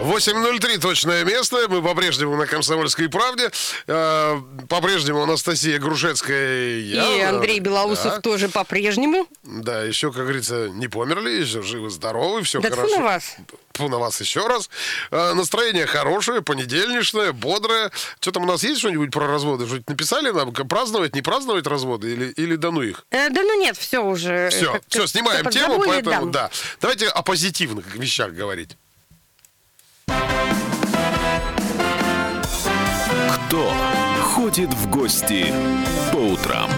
8.03 точное место. Мы по-прежнему на «Комсомольской правде». Э, По-прежнему Анастасия Грушецкая и я. И Андрей Белоусов Да. тоже по-прежнему. Да, еще, как говорится, не померли, еще живы-здоровы, все Да хорошо. на вас. Тьфу на вас еще раз. Э, Настроение хорошее, понедельничное, бодрое. Что там у нас есть что-нибудь про разводы? Что-нибудь написали нам? Праздновать, не праздновать разводы? Или, или да ну их? Э, да ну нет, все уже. Все, Как- все, снимаем тему, поэтому да. да. Давайте о позитивных вещах говорить. Кто ходит в гости по утрам?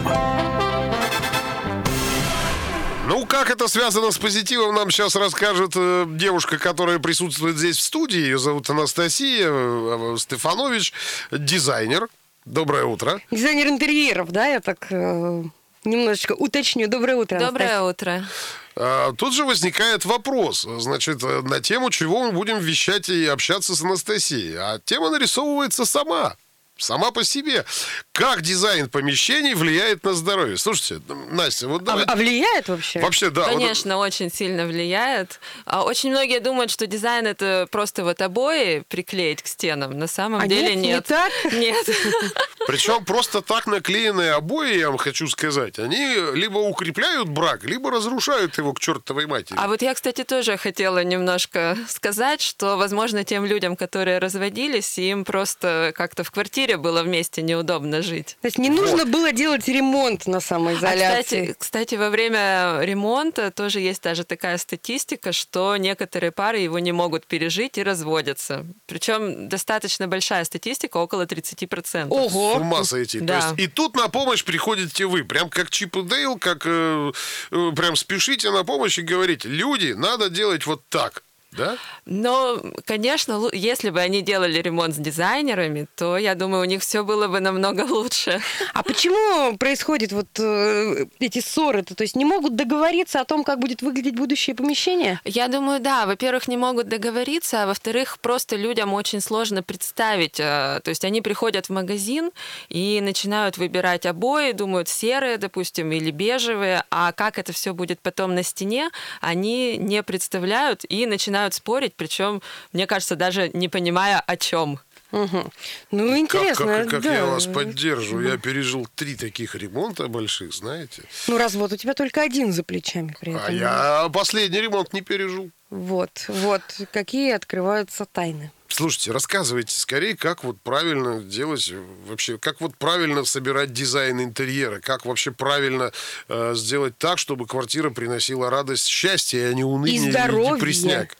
Ну, как это связано с позитивом, нам сейчас расскажет э, девушка, которая присутствует здесь в студии. Ее зовут Анастасия э, Стефанович, дизайнер. Доброе утро. Дизайнер интерьеров, да, я так э, немножечко уточню. Доброе утро. Доброе Анастасия. утро. А, Тут же возникает вопрос, значит, э, на тему, чего мы будем вещать и общаться с Анастасией. А тема нарисовывается сама. Сама по себе. Как дизайн помещений влияет на здоровье? Слушайте, Настя, вот А, давай... а влияет вообще? Вообще, да. вот- Конечно, очень сильно влияет. А Очень многие думают, что дизайн это просто вот обои приклеить к стенам. На самом А деле нет, не нет. так? Нет. Причем просто так наклеенные обои, я вам хочу сказать, они либо укрепляют брак, либо разрушают его к чертовой матери. А вот я, кстати, тоже хотела немножко сказать, что, возможно, тем людям, которые разводились, им просто как-то в квартире было вместе неудобно жить. То есть не нужно было делать ремонт на А, самоизоляции. кстати, кстати, во время ремонта тоже есть даже такая статистика, что некоторые пары его не могут пережить и разводятся. Причем достаточно большая статистика, около 30%. Ого! С ума сойти. Да. То есть и тут на помощь приходите вы. Прям как Чип и Дейл, как э, э, прям спешите на помощь и говорите, люди, надо делать вот так. Да? Но, конечно, если бы они делали ремонт с дизайнерами, то, я думаю, у них все было бы намного лучше. А почему происходят вот э, эти ссоры-то? То есть не могут договориться о том, как будет выглядеть будущее помещение? Я думаю, да, во-первых, не могут договориться, а во-вторых, просто людям очень сложно представить. э, То есть они приходят в магазин и начинают выбирать обои, думают серые, допустим, или бежевые, а как это все будет потом на стене, они не представляют и начинают спорить, причем, мне кажется, даже не понимая о чем. Мгм. Ну, Как, интересно. как- как да. я вас поддерживаю. Я пережил три таких ремонта больших, знаете. Ну, развод у тебя только один за плечами при этом. А я последний ремонт не пережил. Вот, вот, какие открываются тайны. Слушайте, рассказывайте скорее, как вот правильно делать э, вообще, как вот правильно собирать дизайн интерьера, как вообще правильно э, сделать так, чтобы квартира приносила радость, счастье, а не уныние или здоровье. депресняк.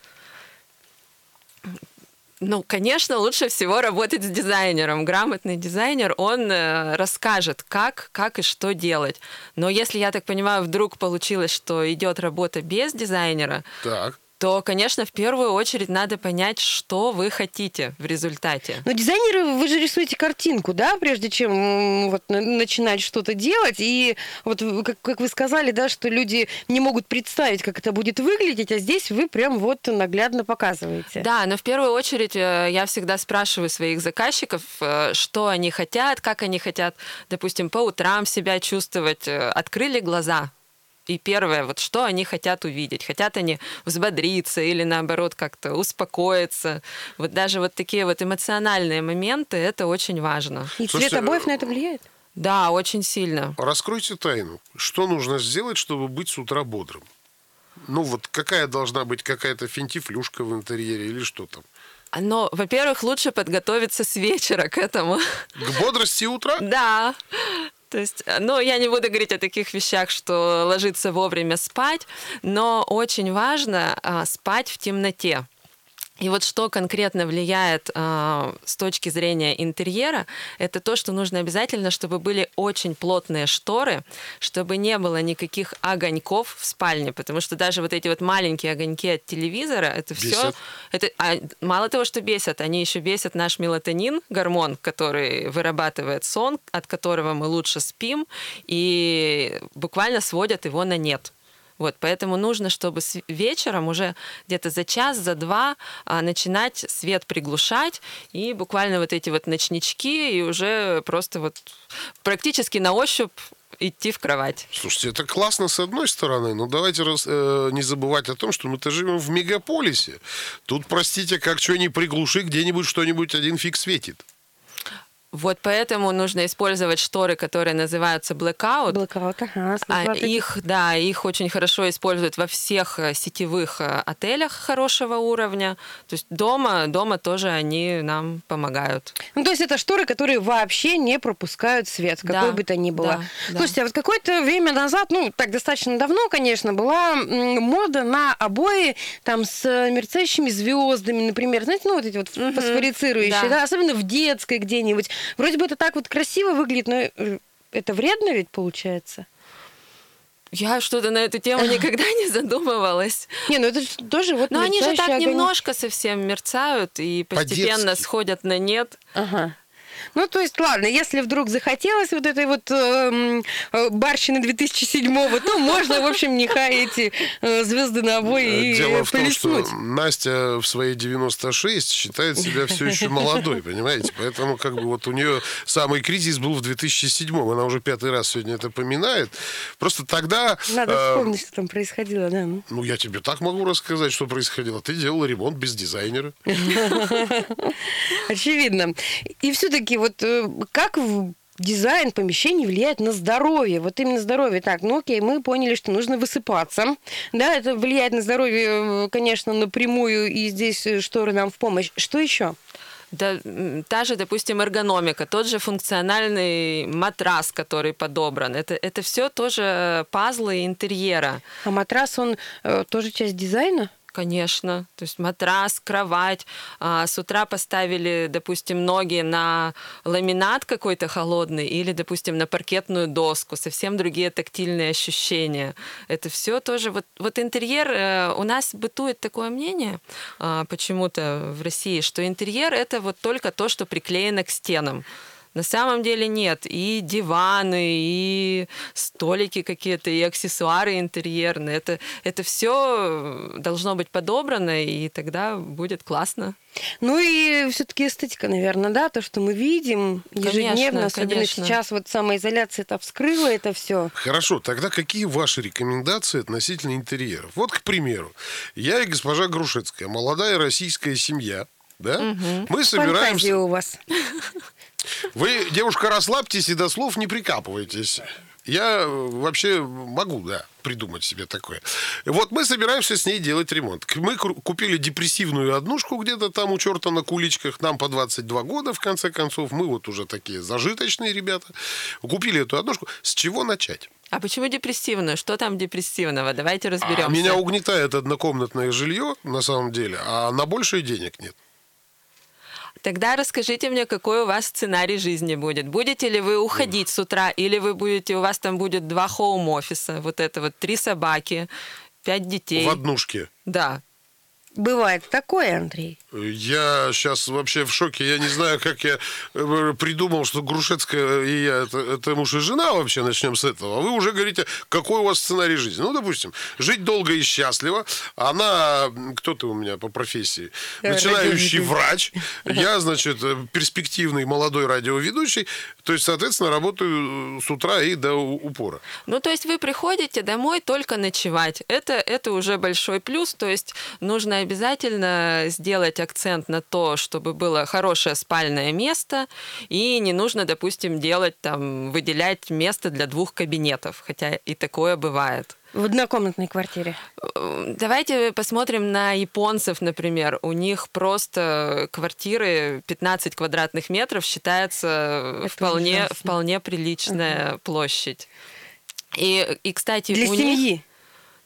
Ну, конечно, лучше всего работать с дизайнером. Грамотный дизайнер, он э, расскажет, как, как и что делать. Но если, я так понимаю, вдруг получилось, что идет работа без дизайнера, Так. То, конечно, в первую очередь надо понять, что вы хотите в результате. Но дизайнеры, вы же рисуете картинку, да, прежде чем вот на- начинать что-то делать. И вот как, как вы сказали, да, что люди не могут представить, как это будет выглядеть, а здесь вы прям вот наглядно показываете. Да, но в первую очередь э, я всегда спрашиваю своих заказчиков, э, что они хотят, как они хотят, допустим, по утрам себя чувствовать, э, открыли глаза. И первое, вот что они хотят увидеть. Хотят они взбодриться или наоборот как-то успокоиться. Вот даже вот такие вот эмоциональные моменты, это очень важно. И цвет Слушайте, обоев на это влияет? Да, очень сильно. Раскройте тайну. Что нужно сделать, чтобы быть с утра бодрым? Ну вот какая должна быть какая-то финтифлюшка в интерьере или что там? Но, во-первых, лучше подготовиться с вечера к этому. К бодрости утра? Да. То есть, э, ну, я не буду говорить о таких вещах, что ложиться вовремя спать, но очень важно а, спать в темноте. И вот что конкретно влияет а, с точки зрения интерьера, это то, что нужно обязательно, чтобы были очень плотные шторы, чтобы не было никаких огоньков в спальне, потому что даже вот эти вот маленькие огоньки от телевизора, это все, это а, мало того, что бесят, они еще бесят наш мелатонин, гормон, который вырабатывает сон, от которого мы лучше спим, и буквально сводят его на нет. Вот, поэтому нужно, чтобы вечером уже где-то за час, за два а, начинать свет приглушать и буквально вот эти вот ночнички и уже просто вот практически на ощупь идти в кровать. Слушайте, это классно с одной стороны, но давайте раз, э, не забывать о том, что мы-то живем в мегаполисе. Тут, простите, как что ни приглуши, где-нибудь что-нибудь один фиг светит. Вот поэтому нужно использовать шторы, которые называются blackout. Blackout, ага, А их, да, их очень хорошо используют во всех э, сетевых э, отелях хорошего уровня. То есть дома, дома тоже они нам помогают. Ну, то есть это шторы, которые вообще не пропускают свет, Да, какой бы то ни было. да, да. Слушайте, а вот какое-то время назад, ну, так достаточно давно, конечно, была мода на обои там с мерцающими звездами, например. Знаете, ну, вот эти вот фосфорицирующие, да. да. особенно в детской где-нибудь. Вроде бы это так вот красиво выглядит, но э, это вредно ведь получается? Я что-то на эту тему никогда не задумывалась. Не, ну это ж тоже вот Но они же так огонек. немножко совсем мерцают и постепенно По-детски. сходят на нет. Ага. Ну, то есть, ладно, если вдруг захотелось вот этой вот эм, э, барщины 2007-го, то можно, в общем, нехай эти э, звезды на обои и Дело в том, полиснуть. что Настя в свои 96 считает себя все еще молодой, понимаете? Поэтому как бы вот у нее самый кризис был в 2007 Она уже пятый раз сегодня это поминает. Просто тогда... Надо э, вспомнить, что там происходило, да. Ну, я тебе так могу рассказать, что происходило. Ты делала ремонт без дизайнера. Очевидно. И все-таки вот э, как дизайн помещений влияет на здоровье. Вот именно здоровье. Так, ну окей, мы поняли, что нужно высыпаться. Да, это влияет на здоровье, э, конечно, напрямую, и здесь э, шторы нам в помощь. Что еще? Да, та же, допустим, эргономика, тот же функциональный матрас, который подобран. Это, это все тоже пазлы интерьера. А матрас, он э, тоже часть дизайна? Конечно. То есть матрас, кровать. А, с утра поставили, допустим, ноги на ламинат какой-то холодный или, допустим, на паркетную доску. Совсем другие тактильные ощущения. Это все тоже... Вот, вот интерьер... э, У нас бытует такое мнение а, почему-то в России, что интерьер — это вот только то, что приклеено к стенам. На самом деле нет. И диваны, и столики какие-то, и аксессуары интерьерные. Это, это все должно быть подобрано, и тогда будет классно. Ну и все-таки эстетика, наверное, да, то, что мы видим ежедневно, Конечно, особенно конечно. сейчас вот самоизоляция это вскрыла это все. Хорошо, тогда какие ваши рекомендации относительно интерьеров? Вот, к примеру, я и госпожа Грушецкая, молодая российская семья, да? Мы Фантазия собираемся... у вас. Вы, девушка, расслабьтесь и до слов не прикапывайтесь. Я э, вообще могу, да, придумать себе такое. Вот мы собираемся с ней делать ремонт. Мы купили депрессивную однушку где-то там у черта на куличках. Нам по 22 года, в конце концов. Мы вот уже такие зажиточные ребята. Купили эту однушку. С чего начать? А почему депрессивную? Что там депрессивного? Давайте А разберемся. меня угнетает однокомнатное жилье, на самом деле, а на большее денег нет. Тогда расскажите мне, какой у вас сценарий жизни будет. Будете ли вы уходить с утра, или вы будете, у вас там будет два хоум-офиса, вот это вот три собаки, пять детей. В однушке. Да. Бывает такое, Андрей. Я сейчас вообще в шоке. Я не знаю, как я э, придумал, что Грушецкая и я это, это муж и жена вообще. Начнем с этого. А вы уже говорите, какой у вас сценарий жизни. Ну, допустим, жить долго и счастливо. Она, кто ты у меня по профессии? Э, Начинающий врач. Я, значит, э, перспективный молодой радиоведущий. То есть, соответственно, работаю с утра и до упора. Ну, то есть вы приходите домой только ночевать. Это, это уже большой плюс. То есть нужно обязательно сделать акцент на то, чтобы было хорошее спальное место, и не нужно, допустим, делать там, выделять место для двух кабинетов, хотя и такое бывает. В однокомнатной квартире. Э, Давайте посмотрим на японцев, например. У них просто квартиры 15 квадратных метров считается Это вполне, ужасно. вполне приличная площадь. И, и, кстати, Для у них...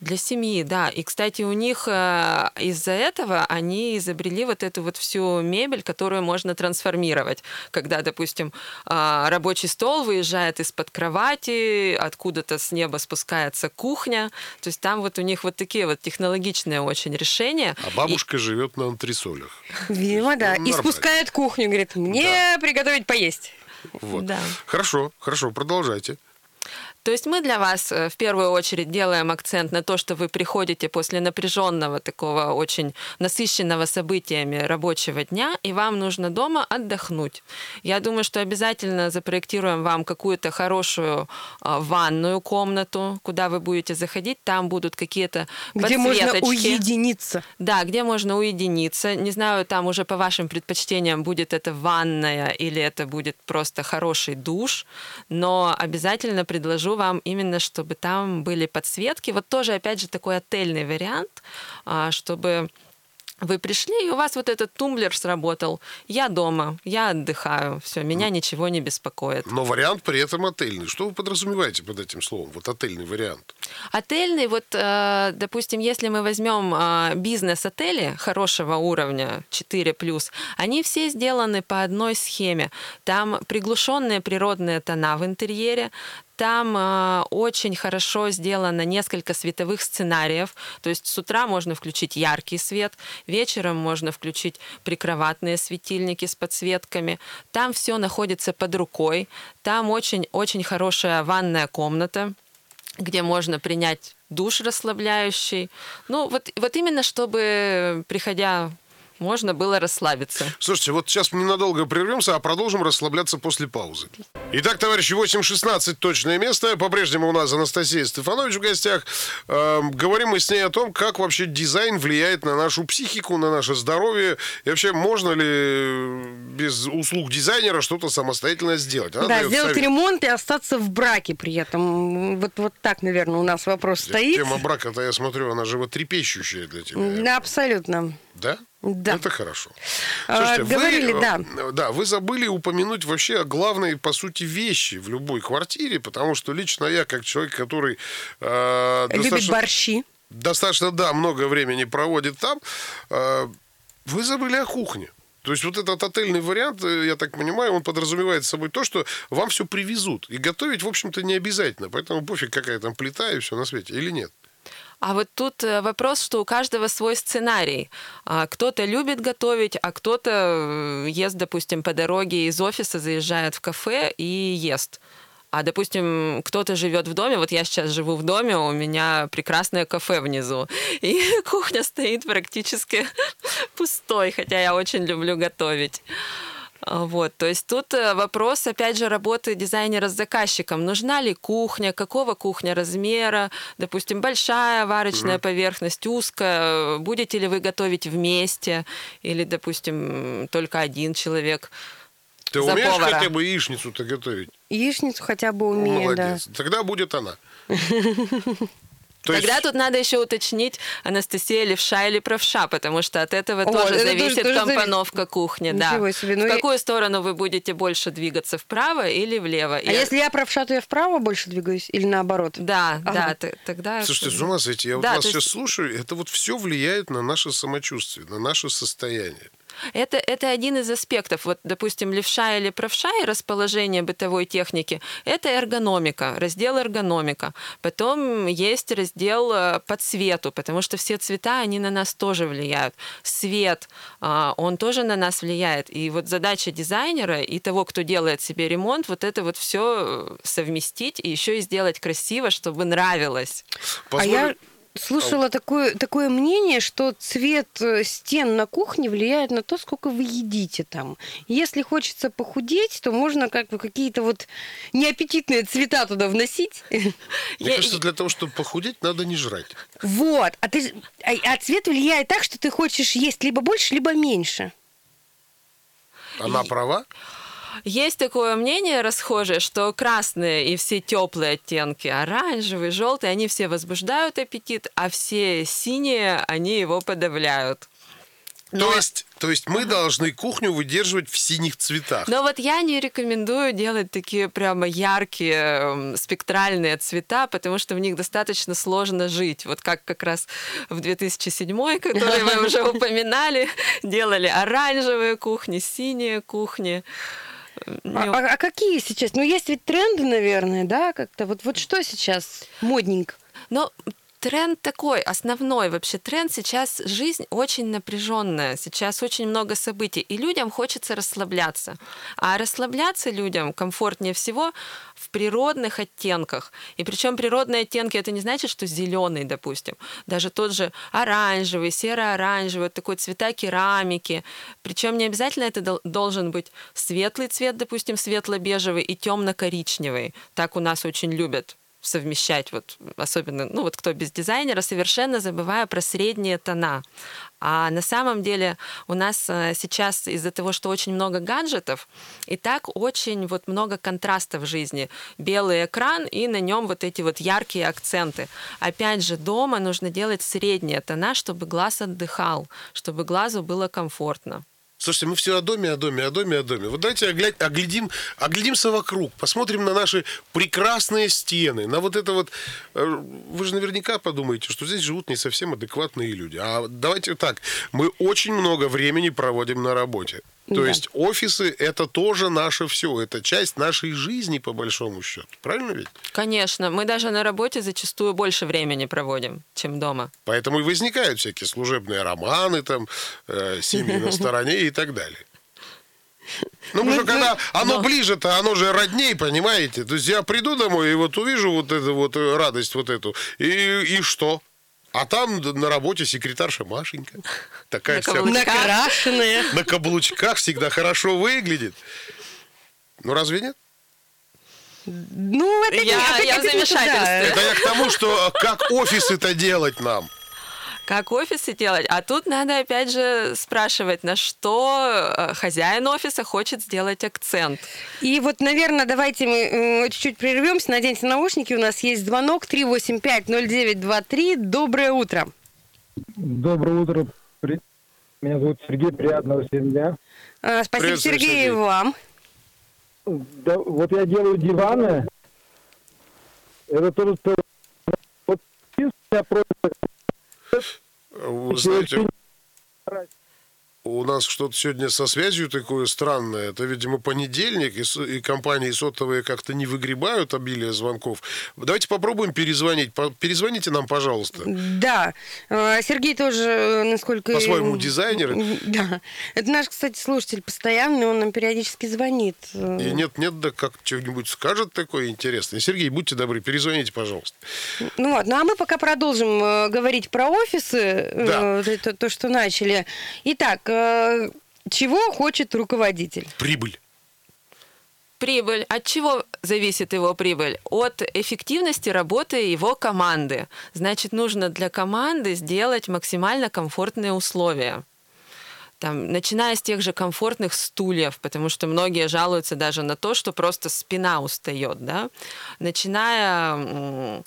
Для семьи, да. И, кстати, у них э, из-за этого они изобрели вот эту вот всю мебель, которую можно трансформировать. Когда, допустим, э, рабочий стол выезжает из-под кровати, откуда-то с неба спускается кухня. То есть там вот у них вот такие вот технологичные очень решения. А бабушка живет на антресолях. Видимо, да. Ну, И спускает кухню, говорит, мне приготовить поесть. Вот. Да. Хорошо, хорошо, продолжайте. То есть мы для вас э, в первую очередь делаем акцент на то, что вы приходите после напряженного такого очень насыщенного событиями рабочего дня, и вам нужно дома отдохнуть. Я думаю, что обязательно запроектируем вам какую-то хорошую а, ванную комнату, куда вы будете заходить, там будут какие-то Где можно уединиться. Да, где можно уединиться. Не знаю, там уже по вашим предпочтениям будет это ванная или это будет просто хороший душ, но обязательно предложу вам именно, чтобы там были подсветки. Вот тоже, опять же, такой отельный вариант, а, чтобы вы пришли, и у вас вот этот тумблер сработал. Я дома, я отдыхаю, все, меня ничего не беспокоит. Но вариант при этом отельный. Что вы подразумеваете под этим словом? Вот отельный вариант. Отельный, вот, э, допустим, если мы возьмем э, бизнес-отели хорошего уровня, 4+, они все сделаны по одной схеме. Там приглушенные природные тона в интерьере, там э, очень хорошо сделано несколько световых сценариев. То есть с утра можно включить яркий свет, вечером можно включить прикроватные светильники с подсветками. Там все находится под рукой. Там очень-очень хорошая ванная комната где можно принять душ расслабляющий. Ну, вот, вот именно чтобы, приходя можно было расслабиться. Слушайте, вот сейчас ненадолго прервемся, а продолжим расслабляться после паузы. Итак, товарищи, 8.16 точное место. По-прежнему у нас Анастасия Стефанович в гостях. Эм, говорим мы с ней о том, как вообще дизайн влияет на нашу психику, на наше здоровье. И вообще, можно ли без услуг дизайнера что-то самостоятельно сделать? Она да, сделать совет. ремонт и остаться в браке при этом. Вот, вот так, наверное, у нас вопрос стоит. Тема брака-то, я смотрю, она животрепещущая для тебя. Да, абсолютно. Да? Да. Это хорошо. А, говорили, вы, да. э, Да, вы забыли упомянуть вообще о главной, по сути, вещи в любой квартире, потому что лично я, как человек, который э, Любит достаточно, борщи. достаточно, да, много времени проводит там, э, вы забыли о кухне. То есть вот этот отельный вариант, э, я так понимаю, он подразумевает собой то, что вам все привезут. И готовить, в общем-то, не обязательно. Поэтому пофиг, какая там плита и все на свете. Или нет? А вот тут э, вопрос, что у каждого свой сценарий. А, Кто-то любит готовить, а кто-то э, ест, допустим, по дороге из офиса, заезжает в кафе и ест. А, допустим, кто-то живет в доме, вот я сейчас живу в доме, у меня прекрасное кафе внизу, и кухня стоит практически пустой, хотя я очень люблю готовить. А, Вот, то есть тут э, вопрос, опять же, работы дизайнера с заказчиком. Нужна ли кухня, какого кухня размера, допустим, большая варочная поверхность, узкая, будете ли вы готовить вместе, или, допустим, только один человек. Ты За умеешь повара. хотя бы яичницу-то готовить? Яичницу хотя бы умею, да. Молодец. Тогда будет она. То есть- Тогда тут надо еще уточнить, Анастасия левша или правша, потому что от этого О, тоже это зависит тоже- компоновка кухни. Да. Себе, ну в какую сторону вы будете больше двигаться, вправо или влево? А И- если я правша, то я вправо больше двигаюсь или наоборот? Да, Ага. да, тогда... Слушайте, с ума сойти, я вот Да, вас то сейчас есть- слушаю, это вот все влияет на наше самочувствие, на наше состояние. Это, это один из аспектов. Вот, допустим, левша или правша и расположение бытовой техники – это эргономика, раздел эргономика. Потом есть раздел э, по цвету, потому что все цвета, они на нас тоже влияют. Свет, а, он тоже на нас влияет. И вот задача дизайнера и того, кто делает себе ремонт, вот это вот все совместить и еще и сделать красиво, чтобы нравилось. А Позволю- я слушала такое, такое мнение, что цвет э, стен на кухне влияет на то, сколько вы едите там. Если хочется похудеть, то можно как бы какие-то вот неаппетитные цвета туда вносить. Мне Я- кажется, для того, чтобы похудеть, надо не жрать. Вот. А, ты, а, а цвет влияет так, что ты хочешь есть либо больше, либо меньше. Она права? Есть такое мнение расхожее, что красные и все теплые оттенки, оранжевый, желтый, они все возбуждают аппетит, а все синие, они его подавляют. То есть, то есть мы должны кухню выдерживать в синих цветах. Но вот я не рекомендую делать такие прямо яркие эм, спектральные цвета, потому что в них достаточно сложно жить. Вот как как раз в 2007, который вы уже упоминали, делали оранжевые кухни, синие кухни. А, а- а какие сейчас? Ну, есть ведь тренды, наверное, да, как-то. Вот, вот что сейчас модненько? Но тренд такой, основной вообще тренд сейчас жизнь очень напряженная, сейчас очень много событий, и людям хочется расслабляться. А расслабляться людям комфортнее всего в природных оттенках. И причем природные оттенки это не значит, что зеленый, допустим. Даже тот же оранжевый, серо-оранжевый, такой цвета керамики. Причем не обязательно это должен быть светлый цвет, допустим, светло-бежевый и темно-коричневый. Так у нас очень любят совмещать, вот, особенно, ну вот кто без дизайнера, совершенно забывая про средние тона. А на самом деле у нас э, сейчас из-за того, что очень много гаджетов, и так очень вот много контрастов в жизни. Белый экран и на нем вот эти вот яркие акценты. Опять же, дома нужно делать средние тона, чтобы глаз отдыхал, чтобы глазу было комфортно. Слушайте, мы все о доме, о доме, о доме, о доме. Вот давайте оглядь, оглядим, оглядимся вокруг, посмотрим на наши прекрасные стены, на вот это вот... Э, вы же наверняка подумаете, что здесь живут не совсем адекватные люди. А давайте так, мы очень много времени проводим на работе. То да. есть офисы это тоже наше все, это часть нашей жизни по большому счету, правильно ведь? Конечно, мы даже на работе зачастую больше времени проводим, чем дома. Поэтому и возникают всякие служебные романы, там, э, семьи на стороне и так далее. Ну, потому что когда оно ближе-то, оно же родней, понимаете? То есть я приду домой и вот увижу вот эту вот радость вот эту, и, и что? А там на работе секретарша Машенька. Такая на вся... Накрашенная. На каблучках всегда хорошо выглядит. Ну, разве нет? Ну, это я, не, я в замешательстве. Это я к тому, что как офисы-то делать нам как офисы делать. А тут надо опять же спрашивать, на что э, хозяин офиса хочет сделать акцент. И вот, наверное, давайте мы чуть-чуть прервемся, наденьте наушники. У нас есть звонок 385-0923. Доброе утро. Доброе утро. Меня зовут Сергей. Приятного всем дня. А, спасибо, Привет, Сергей, Сергей, вам. Да, вот я делаю диваны. Это тоже... Вот я просто вы знаете, у нас что-то сегодня со связью такое странное. Это, видимо, понедельник, и, и компании сотовые как-то не выгребают обилие звонков. Давайте попробуем перезвонить. Перезвоните нам, пожалуйста. Да. А, Сергей тоже, э, насколько... По-своему дизайнер. Да. Это наш, кстати, слушатель постоянный, он нам периодически звонит. И нет-нет, да как что-нибудь скажет такое интересное. Сергей, будьте добры, перезвоните, пожалуйста. Ну вот, ну а мы пока продолжим э, говорить про офисы, да. Э, то, то, что начали. Итак, Э, чего хочет руководитель? Прибыль. Прибыль. От чего зависит его прибыль? От эффективности работы его команды. Значит, нужно для команды сделать максимально комфортные условия. Там, начиная с тех же комфортных стульев, потому что многие жалуются даже на то, что просто спина устает, да? начиная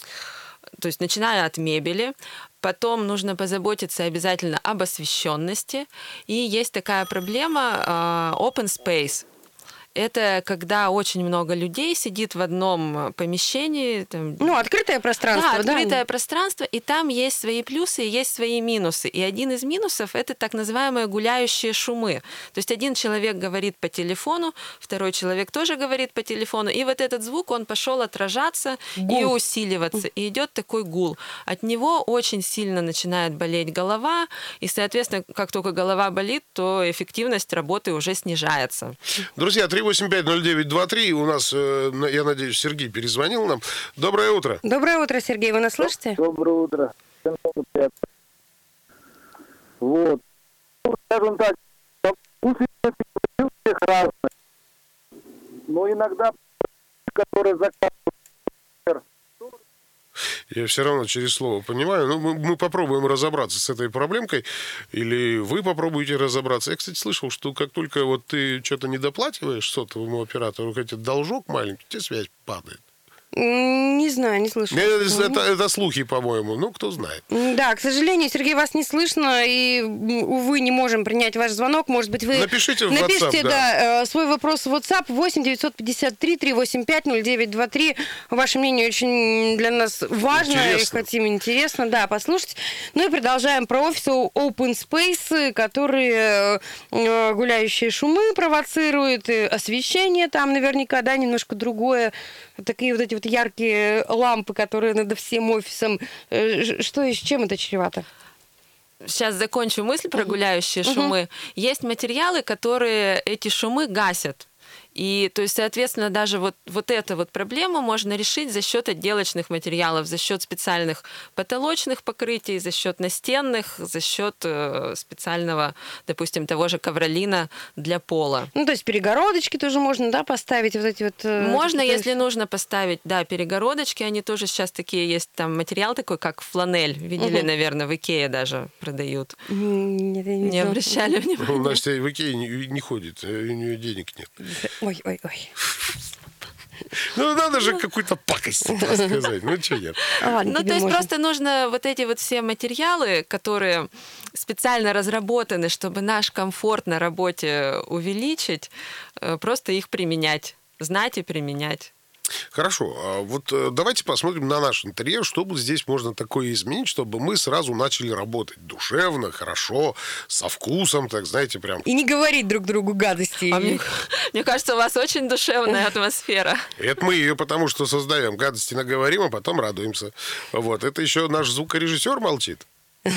то есть начиная от мебели, Потом нужно позаботиться обязательно об освещенности. И есть такая проблема uh, open space это когда очень много людей сидит в одном помещении. Там, ну, открытое пространство, да? открытое да? пространство, и там есть свои плюсы и есть свои минусы. И один из минусов – это так называемые гуляющие шумы. То есть один человек говорит по телефону, второй человек тоже говорит по телефону, и вот этот звук, он пошел отражаться гул. и усиливаться, и идет такой гул. От него очень сильно начинает болеть голова, и, соответственно, как только голова болит, то эффективность работы уже снижается. Друзья, 3850923. У нас, э, я надеюсь, Сергей перезвонил нам. Доброе утро. Доброе утро, Сергей. Вы нас слышите? Доброе утро. Вот. Ну, скажем так, вкусы у всех разные. Но иногда, которые заказывают я все равно через слово понимаю. Ну, мы, мы попробуем разобраться с этой проблемкой. Или вы попробуете разобраться. Я, кстати, слышал, что как только вот ты что-то не доплативаешь сотовому оператору, хотя должок маленький, тебе связь падает. Не знаю, не слышала. Это, это, это слухи, по-моему. Ну, кто знает. Да, к сожалению, Сергей, вас не слышно, и, увы, не можем принять ваш звонок. Может быть, вы... Напишите в Напишите, WhatsApp, да. да, э, свой вопрос в WhatsApp 8 953 385 0923. Ваше мнение очень для нас важно интересно. и хотим интересно, да, послушать. Ну и продолжаем про офисы Open Space, которые э, гуляющие шумы провоцируют, освещение там наверняка, да, немножко другое такие вот эти вот яркие лампы, которые над всем офисом. Э, Что и с чем это чревато? Сейчас закончу мысль про гуляющие шумы. Есть материалы, которые эти шумы гасят. И, то есть, соответственно, даже вот, вот эту вот проблему можно решить за счет отделочных материалов, за счет специальных потолочных покрытий, за счет настенных, за счет э, специального, допустим, того же ковролина для пола. Ну, то есть перегородочки тоже можно, да, поставить вот эти вот... э, Можно, есть- если нужно поставить, да, перегородочки, они тоже сейчас такие есть, там материал такой, как фланель, видели, Мгм. наверное, в Икее даже продают. Нет, я не Не обращали внимания? Ну, Настя в Икее не, не ходит, э, у нее денег нет. Ой, ой, ой. Ну, надо же какую-то пакость рассказать. Ну, что нет? Ну, то есть просто нужно вот эти вот все материалы, которые специально разработаны, чтобы наш комфорт на работе увеличить, э, просто их применять, знать и применять. Хорошо, а вот э, давайте посмотрим на наш интерьер, что бы здесь можно такое изменить, чтобы мы сразу начали работать душевно, хорошо, со вкусом, так знаете, прям. И не говорить друг другу гадости. А мне, мне кажется, у вас очень душевная атмосфера. Это мы ее потому что создаем, гадости наговорим, а потом радуемся. Вот, это еще наш звукорежиссер молчит.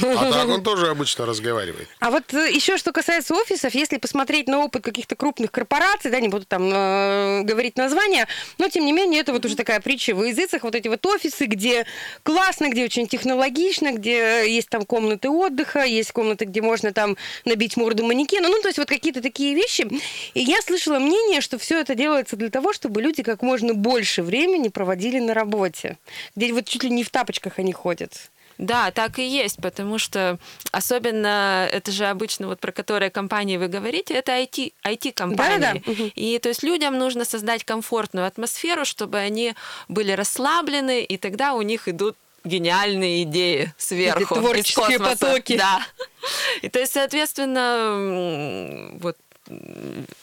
А так он тоже обычно разговаривает. А вот еще что касается офисов, если посмотреть на опыт каких-то крупных корпораций, да, не буду там э, говорить названия, но тем не менее это вот уже такая притча в языцах, вот эти вот офисы, где классно, где очень технологично, где есть там комнаты отдыха, есть комнаты, где можно там набить морду манекена, ну то есть вот какие-то такие вещи. И я слышала мнение, что все это делается для того, чтобы люди как можно больше времени проводили на работе, где вот чуть ли не в тапочках они ходят. Да, так и есть, потому что особенно это же обычно вот про которые компании вы говорите, это IT, IT-компании. Да-да-да. Мгм. И то есть людям нужно создать комфортную атмосферу, чтобы они были расслаблены, и тогда у них идут гениальные идеи сверху. из творческие потоки. Да. И то есть, соответственно, вот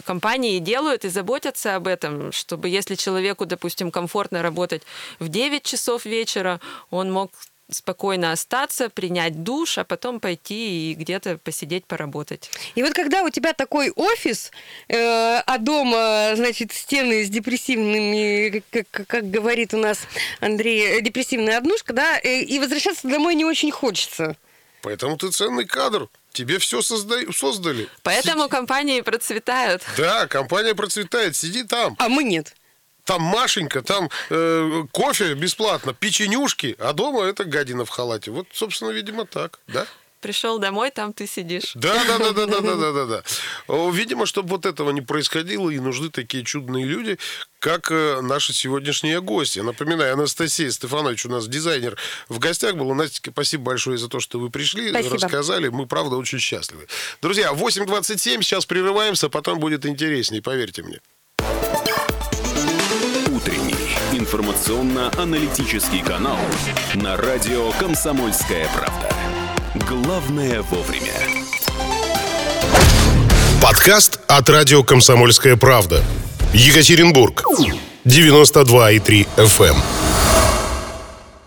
компании делают и заботятся об этом, чтобы если человеку, допустим, комфортно работать в 9 часов вечера, он мог спокойно остаться, принять душ, а потом пойти и где-то посидеть, поработать. И вот когда у тебя такой офис, э, а дома, значит, стены с депрессивными, как, как- говорит у нас Андрей, э, депрессивная однушка, да, э, и возвращаться домой не очень хочется. Поэтому ты ценный кадр. Тебе все создали. Поэтому компании процветают. Да, компания процветает. Сиди там. А мы нет. Там Машенька, там э, кофе бесплатно, печенюшки, а дома это гадина в халате. Вот, собственно, видимо, так, да? Пришел домой, там ты сидишь. Да, да, да, да, да, да, да, да, да. Видимо, чтобы вот этого не происходило, и нужны такие чудные люди, как э, наши сегодняшние гости. Напоминаю, Анастасия Стефанович у нас дизайнер в гостях был. Настя, спасибо большое за то, что вы пришли, Спасибо. рассказали. Мы, правда, очень счастливы. Друзья, 8.27, сейчас прерываемся, потом будет интересней, поверьте мне. Утренний информационно-аналитический канал на радио «Комсомольская правда». Главное вовремя. Подкаст от радио «Комсомольская правда». Екатеринбург. 92,3 FM.